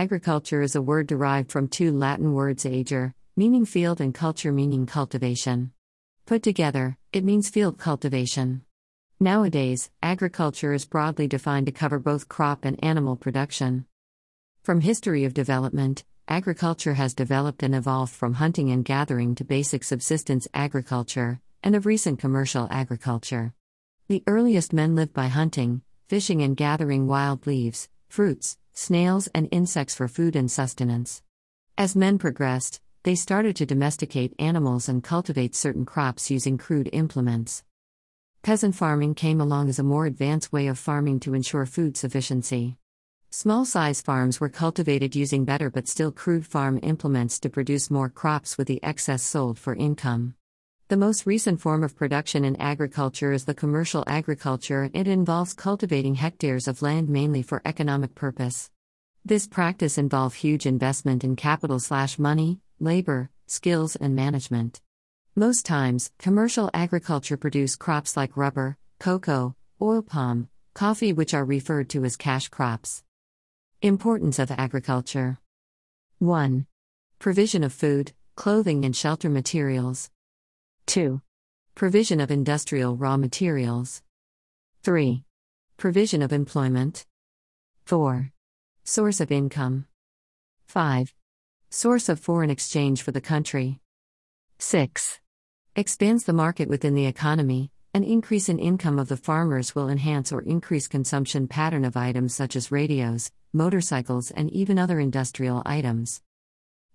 Agriculture is a word derived from two Latin words ager, meaning field, and culture, meaning cultivation. Put together, it means field cultivation. Nowadays, agriculture is broadly defined to cover both crop and animal production. From history of development, agriculture has developed and evolved from hunting and gathering to basic subsistence agriculture, and of recent commercial agriculture. The earliest men lived by hunting, fishing, and gathering wild leaves, fruits, snails, and insects for food and sustenance. As men progressed, they started to domesticate animals and cultivate certain crops using crude implements. Peasant farming came along as a more advanced way of farming to ensure food sufficiency. Small size farms were cultivated using better but still crude farm implements to produce more crops with the excess sold for income. The most recent form of production in agriculture is the commercial agriculture. It involves cultivating hectares of land mainly for economic purpose. This practice involves huge investment in capital slash money, labor, skills, and management. Most times, commercial agriculture produce crops like rubber, cocoa, oil palm, coffee which are referred to as cash crops. Importance of agriculture 1. Provision of food, clothing, and shelter materials. 2. Provision of industrial raw materials. 3. Provision of employment. 4. Source of income. 5. Source of foreign exchange for the country. 6. Expands the market within the economy, an increase in income of the farmers will enhance or increase consumption pattern of items such as radios, motorcycles, and even other industrial items.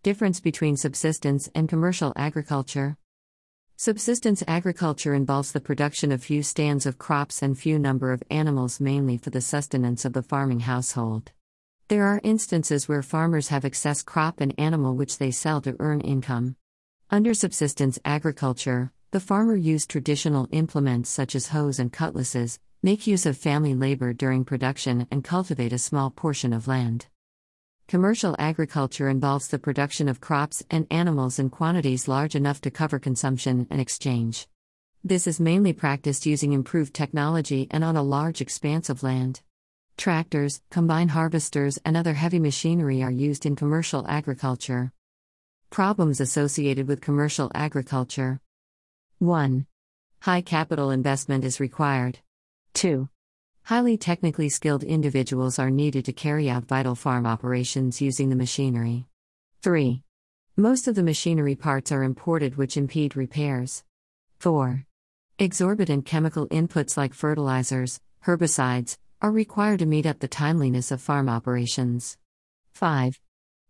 Difference between subsistence and commercial agriculture. Subsistence agriculture involves the production of few stands of crops and few number of animals mainly for the sustenance of the farming household. There are instances where farmers have excess crop and animal which they sell to earn income. Under subsistence agriculture, the farmer used traditional implements such as hoes and cutlasses, make use of family labor during production, and cultivate a small portion of land. Commercial agriculture involves the production of crops and animals in quantities large enough to cover consumption and exchange. This is mainly practiced using improved technology and on a large expanse of land. Tractors, combine harvesters, and other heavy machinery are used in commercial agriculture. Problems associated with commercial agriculture 1. High capital investment is required. 2. Highly technically skilled individuals are needed to carry out vital farm operations using the machinery. 3. Most of the machinery parts are imported, which impede repairs. 4. Exorbitant chemical inputs like fertilizers, herbicides, are required to meet up the timeliness of farm operations. 5.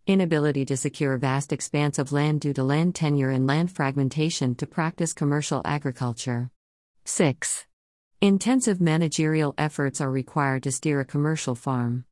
Inability to secure vast expanse of land due to land tenure and land fragmentation to practice commercial agriculture. 6. Intensive managerial efforts are required to steer a commercial farm.